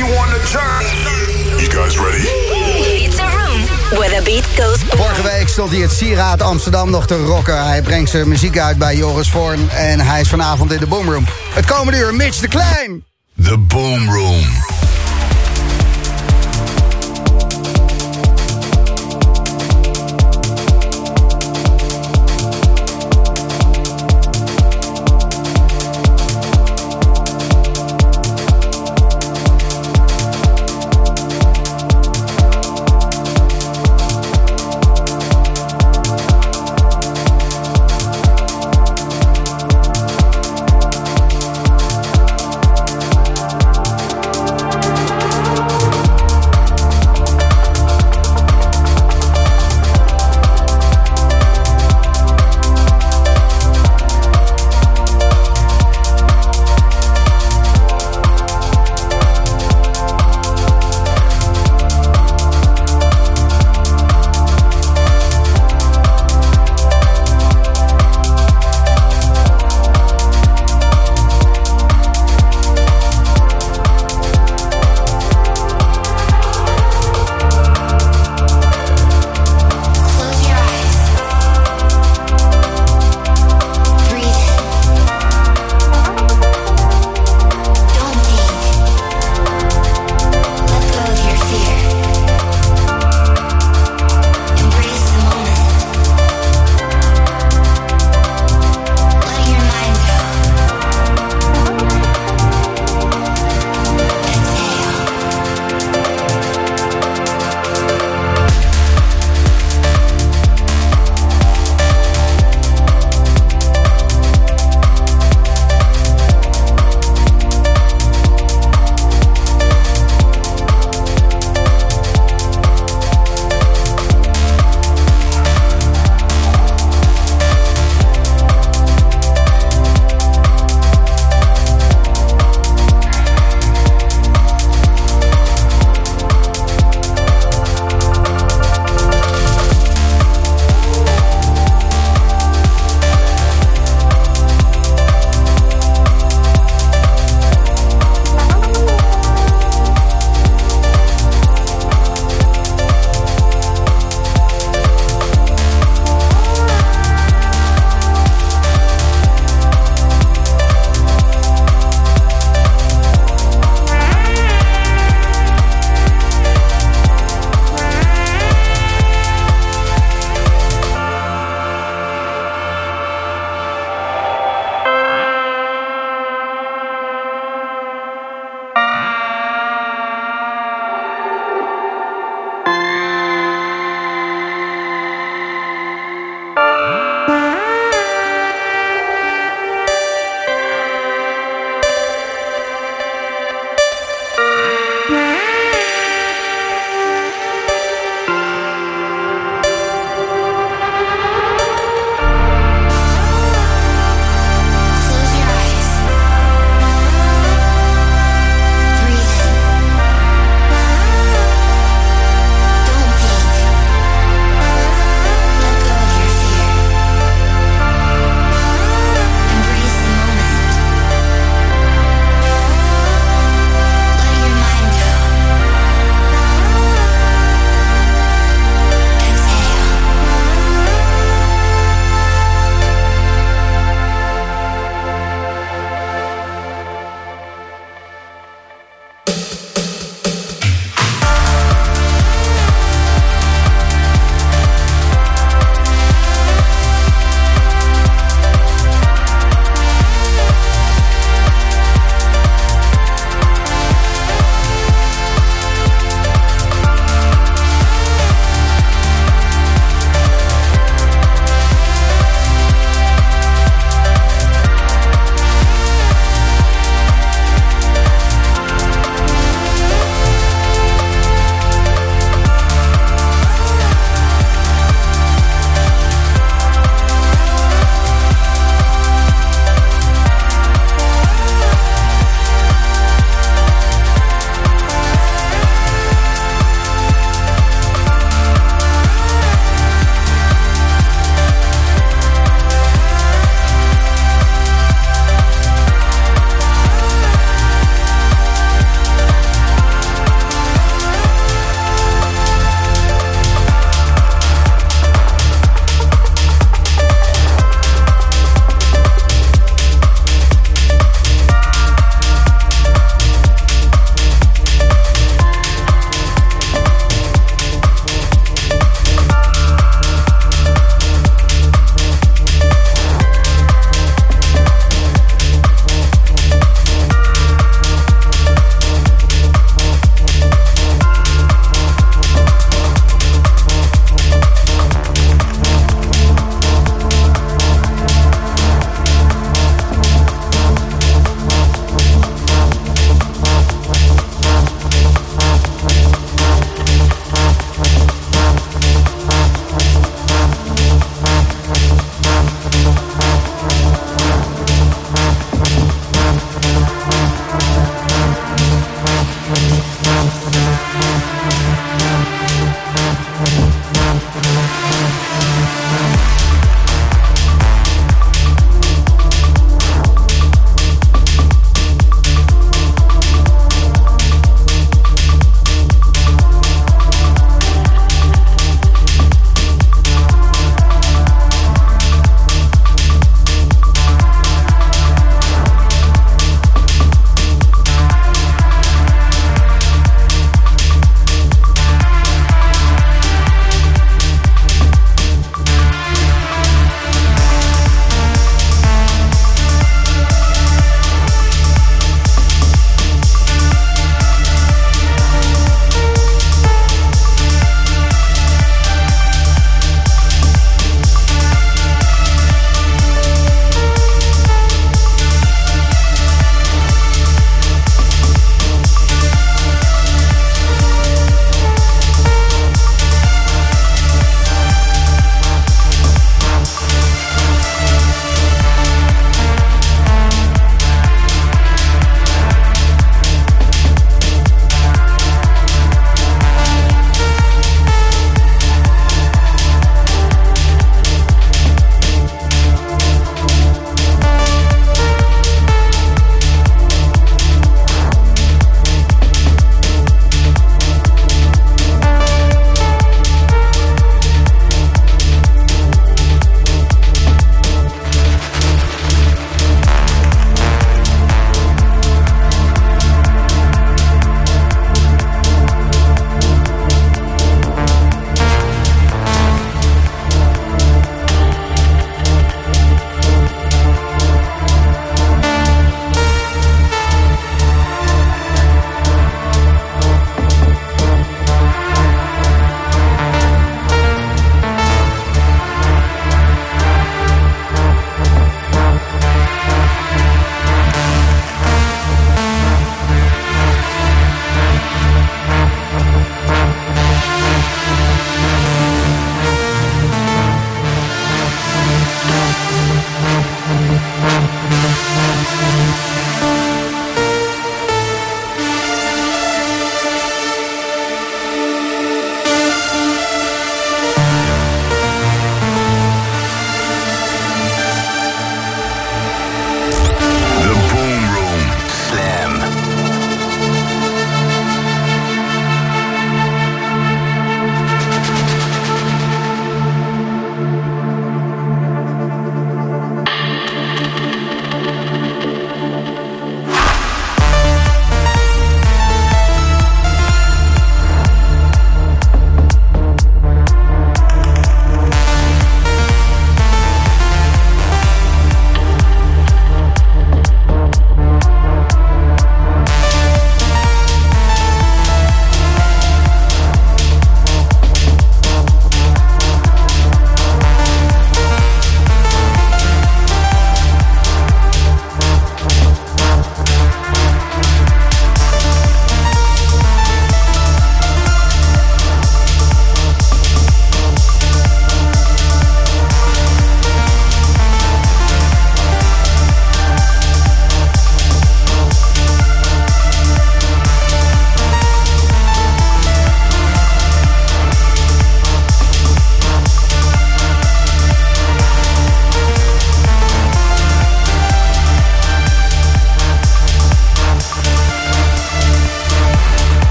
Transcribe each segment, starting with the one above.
you on the journey. You guys ready? It's a room where the beat goes. Vorige week stond hij het Sieraad Amsterdam nog te rocken. Hij brengt zijn muziek uit bij Joris Voorn. En hij is vanavond in de Boomroom. Het komende uur Mitch de Klein. The Boom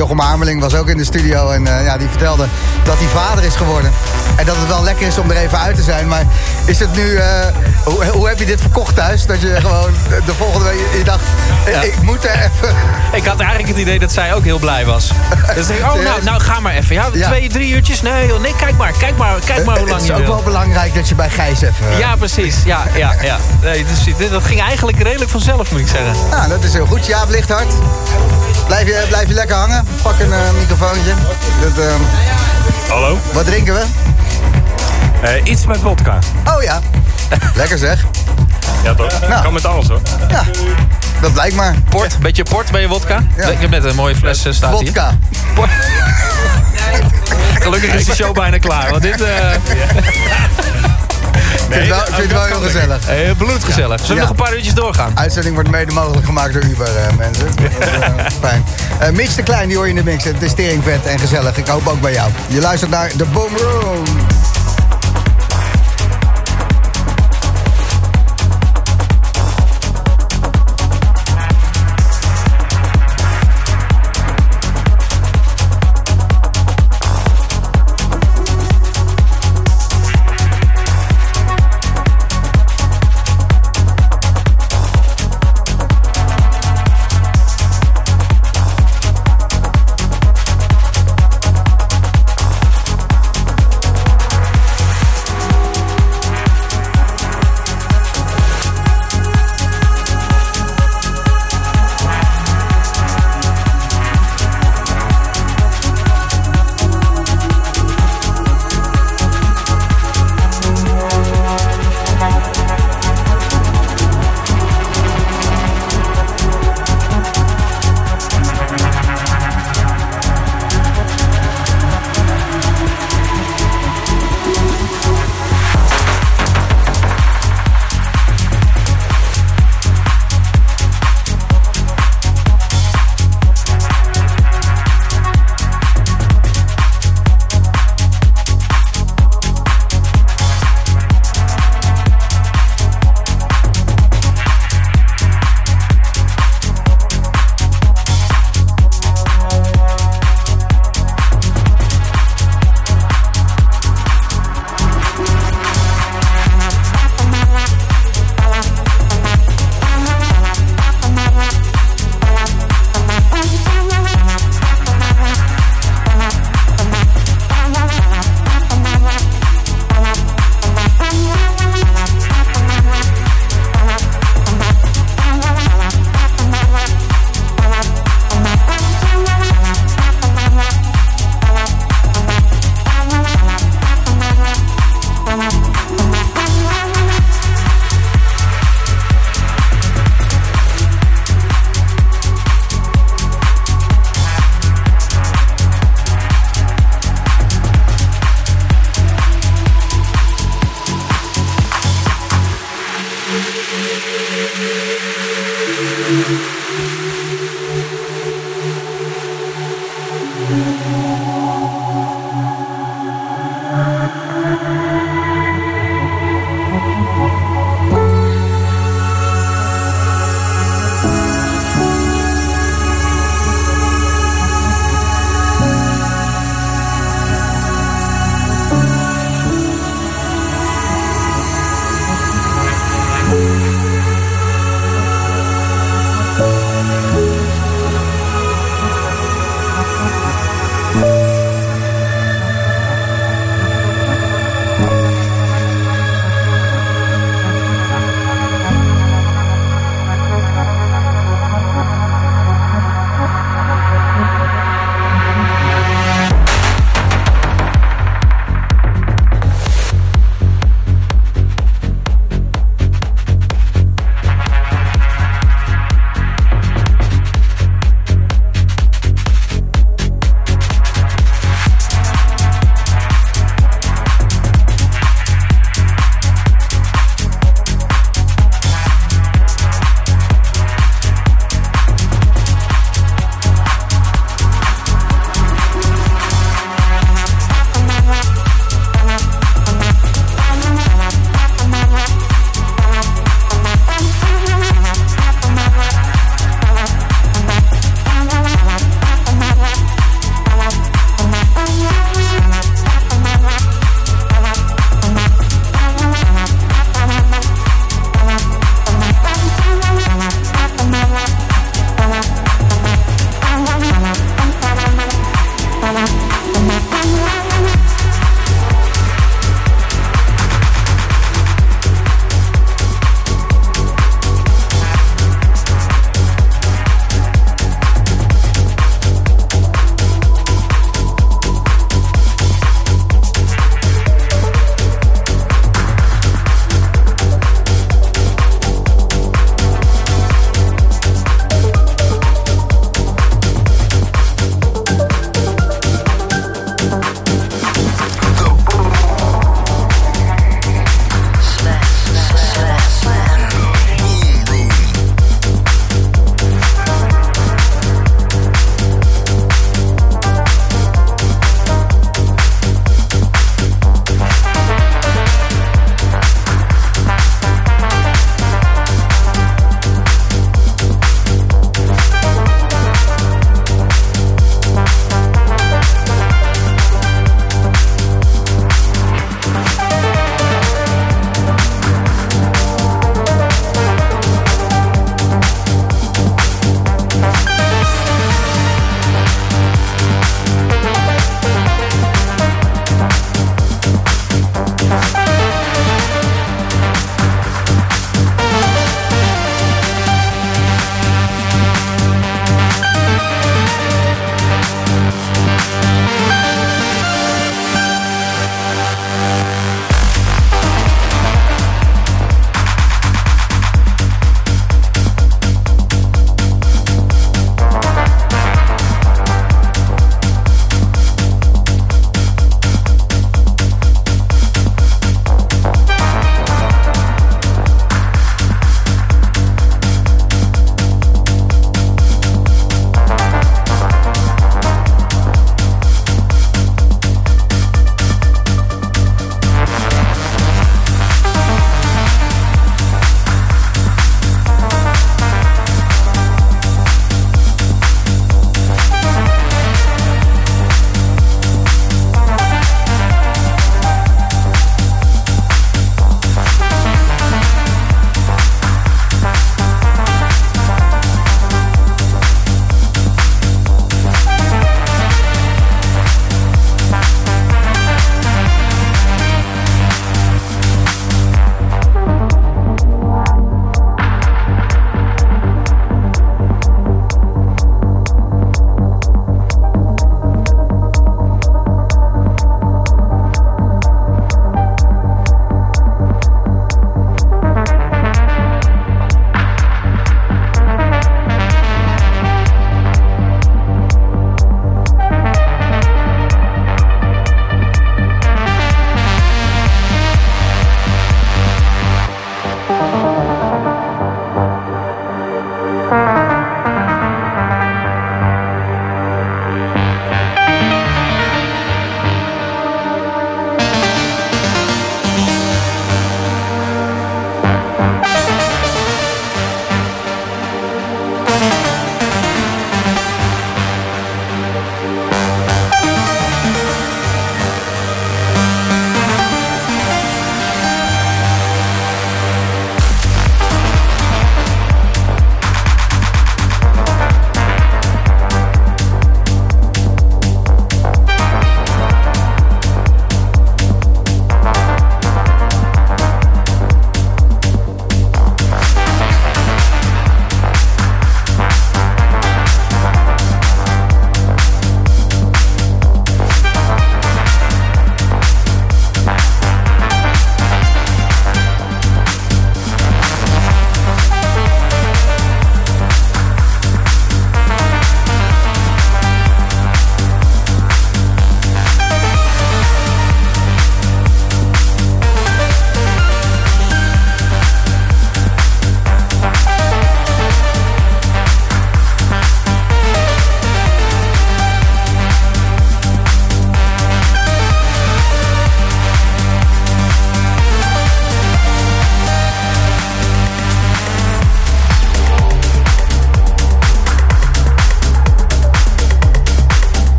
Jochem Ameling was ook in de studio. En uh, ja, die vertelde dat hij vader is geworden. En dat het wel lekker is om er even uit te zijn. Maar is het nu... Uh, hoe, hoe, heb je dit verkocht thuis? Dat je gewoon de volgende week... Je dacht, ja. ik moet er even... Ik had eigenlijk het idee dat zij ook heel blij was. Dus ik oh, nou, nou ga maar even. Ja, ja. twee, drie uurtjes. Nee, nee, kijk maar. Kijk maar, kijk maar hoe lang je. Het is ook wel belangrijk dat je bij Gijs even... Ja, precies. Ja, ja, ja. Nee, dus, dat ging eigenlijk redelijk vanzelf, moet ik zeggen. Ja, dat is heel goed. Jaap Lichthart. Blijf je, blijf je lekker hangen. Pak een uh, microfoontje. Dat, uh... Hallo. Wat drinken we? Uh, iets met vodka. Oh ja. lekker zeg. Ja toch? Nou. Kan met alles hoor. Ja. Dat blijkt maar. Port, beetje port bij je vodka. Ja. Lekker met een mooie fles uh, staat vodka. hier. Gelukkig is de show bijna klaar. Want dit... Uh... Vind het wel, heel gezellig. Hey, bloedgezellig. Zullen we nog een paar uurtjes doorgaan? Uitzending wordt mede mogelijk gemaakt door Uber, uh, mensen. uh, fijn. Uh, Mitch de Klein, die hoor je in de mix. Het is teringvet en gezellig. Ik hoop ook bij jou. Je luistert naar The Boom Room.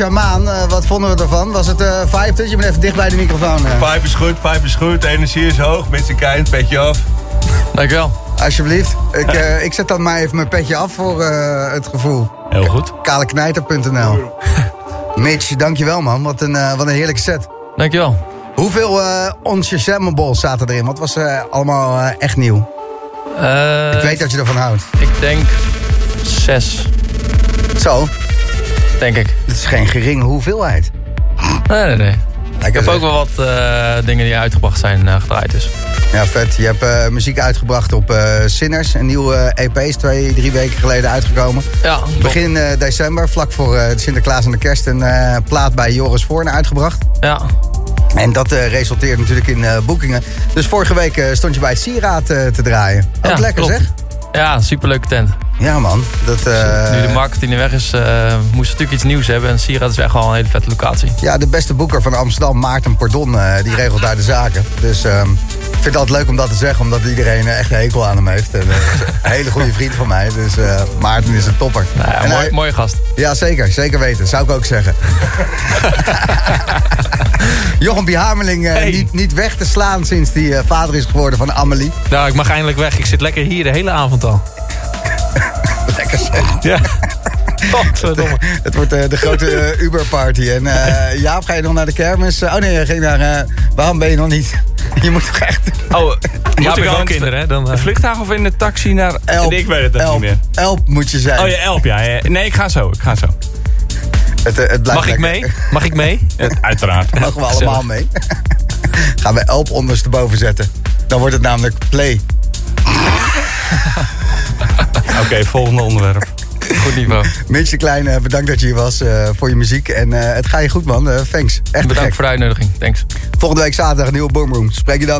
Shamaan. Uh, wat vonden we ervan? Was het uh, vibe? Je bent even dicht bij de microfoon. Vibe is goed, vibe is goed. Energie is hoog. Mitch de Klein, petje af. Dankjewel. Alsjeblieft. Ik, ik zet dan maar even mijn petje af voor het gevoel. Heel goed. Kaleknijter.nl Mitch, dankjewel man. Wat een, wat een heerlijke set. Dankjewel. Hoeveel uh, Onshazammable zaten erin? Wat was uh, allemaal uh, echt nieuw? ik weet dat je ervan houdt. Ik denk zes. Zo? Denk ik. Dat is geen geringe hoeveelheid. Nee, nee, nee. Ik heb ook wel wat dingen die uitgebracht zijn gedraaid dus. Ja, vet. Je hebt muziek uitgebracht op Sinners. Een nieuwe EP is twee, drie weken geleden uitgekomen. Ja, Begin december, vlak voor Sinterklaas en de kerst... een plaat bij Joris Voorne uitgebracht. Ja. En dat resulteert natuurlijk in boekingen. Dus vorige week stond je bij het Sieraad te draaien. Ook ja, lekker klopt. zeg? Ja, superleuke tent. Ja man. Dat, dus nu de marketing weg is, moesten we natuurlijk iets nieuws hebben. En Sieraad is echt wel een hele vette locatie. Ja, de beste boeker van Amsterdam, Maarten Pardon, die regelt daar de zaken. Dus ehm, ik vind het altijd leuk om dat te zeggen, omdat iedereen echt een hekel aan hem heeft. En, een hele goede vriend van mij. Dus Maarten is een topper. Nou ja, mooi, hij, mooie gast. Ja, zeker. Zeker weten. Zou ik ook zeggen. Jochem B. Hameling uh, hey. niet, niet weg te slaan sinds hij uh, vader is geworden van Amelie. Nou, ik mag eindelijk weg. Ik zit lekker hier de hele avond al. Lekker zeg. Ja. Godverdomme. Het, het wordt uh, de grote Uber-party. En Jaap, ga je nog naar de kermis? oh nee, je ging naar... waarom ben je nog niet? Je moet toch echt... Oh, ja, ik ook kinderen, hè? Dan, de vliegtuig of in de taxi naar... Elp. Ik weet het Elp. niet meer. Elp moet je zijn. Oh ja, Elp, ja. ja. Nee, ik ga zo. Ik ga zo. Het, het Mag ik mee? Mag ik mee? Uiteraard. Mogen we allemaal mee? Gaan we Elp ondersteboven zetten. Dan wordt het namelijk play. Oké, okay, volgende onderwerp. Goed niveau. Mitch de Klein, bedankt dat je hier was uh, voor je muziek. En uh, het ga je goed man, uh, thanks. Echt Bedankt voor de uitnodiging, thanks. Volgende week zaterdag nieuwe Boomroom. Spreek je dan.